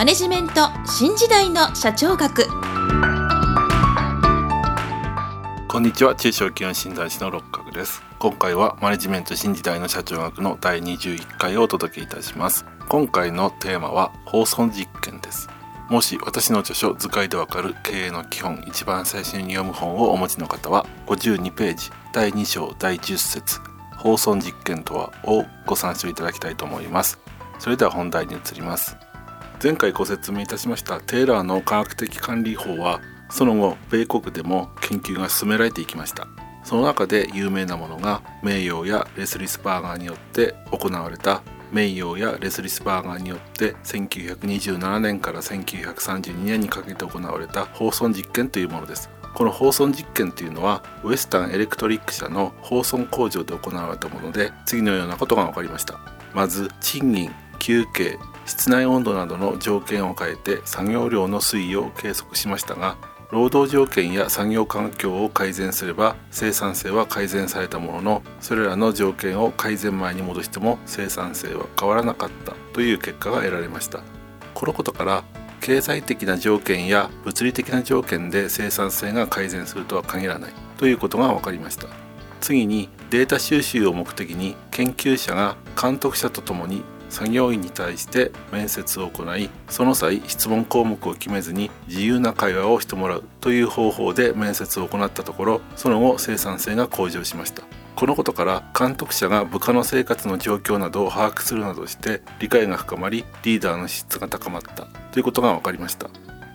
マネジメント新時代の社長学。こんにちは。中小企業診断士の六角です。今回はマネジメント新時代の社長学の第21回をお届けいたします。今回のテーマは放送実験です。もし私の著書図解でわかる経営の基本一番最初に読む本をお持ちの方は52ページ第2章第10節放送実験とはをご参照いただきたいと思います。それでは本題に移ります。前回ご説明いたしましたテーラーの科学的管理法はその後米国でも研究が進められていきました。その中で有名なものが名誉やレスリスバーガーによって行われた名誉やレスリスバーガーによって1927年から1932年にかけて行われた放送実験というものです。この放送実験というのはウエスタンエレクトリック社の放送工場で行われたもので次のようなことが分かりました。まず賃金休憩室内温度などの条件を変えて作業量の推移を計測しましたが労働条件や作業環境を改善すれば生産性は改善されたもののそれらの条件を改善前に戻しても生産性は変わらなかったという結果が得られました。このことから経済的な条件や物理的な条件で生産性が改善するとは限らないということが分かりました。次にデータ収集を目的に研究者が監督者とともに作業員に対して面接を行いその際質問項目を決めずに自由な会話をしてもらうという方法で面接を行ったところその後生産性が向上しました。このことから監督者が部下の生活の状況などを把握するなどして理解が深まりリーダーの質が高まったということが分かりました。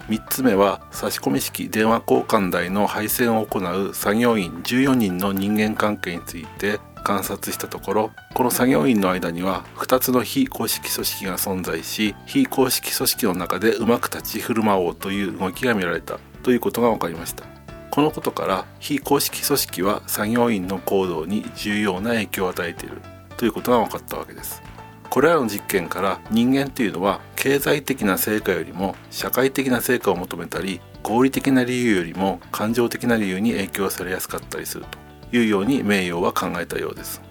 3つ目は差し込み式電話交換台の配線を行う作業員14人の人間関係について観察したところこの作業員の間には2つの非公式組織が存在し非公式組織の中でうまく立ち振る舞おうという動きが見られたということが分かりました。このことから非公式組織は作業員の行動に重要な影響を与えているということが分かったわけです。これらの実験から人間というのは経済的な成果よりも社会的な成果を求めたり合理的な理由よりも感情的な理由に影響されやすかったりすると。いうように名誉は考えたようです。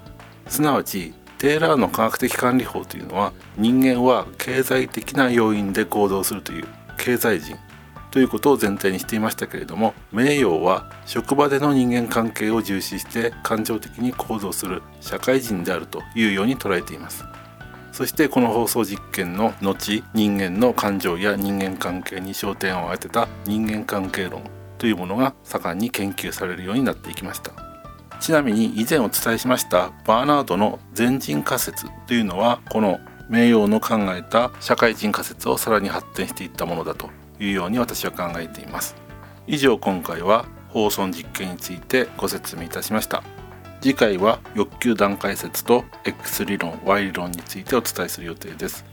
すなわちテーラーの科学的管理法というのは人間は経済的な要因で行動するという経済人ということを前提にしていましたけれども名誉は職場での人間関係を重視して感情的に行動する社会人であるというように捉えています。そしてこの放送実験の後人間の感情や人間関係に焦点を当てた人間関係論というものが盛んに研究されるようになっていきました。ちなみに以前お伝えしましたバーナードの全人仮説というのはこの名誉の考えた社会人仮説をさらに発展していったものだというように私は考えています。以上今回は放送実験についてご説明いたしました。次回は欲求段階説と X 理論 Y 理論についてお伝えする予定です。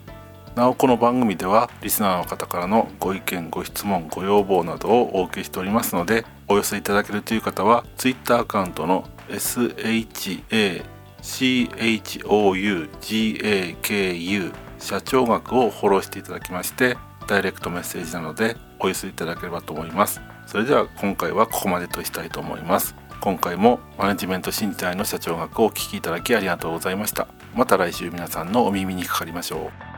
なおこの番組ではリスナーの方からのご意見ご質問ご要望などをお受けしておりますのでお寄せいただけるという方は Twitter アカウントの SHACHOUGAKU 社長学をフォローしていただきましてダイレクトメッセージなのでお寄せいただければと思います。それでは今回はここまでとしたいと思います。今回もマネジメント新時代の社長学をお聴きいただきありがとうございました。また来週皆さんのお耳にかかりましょう。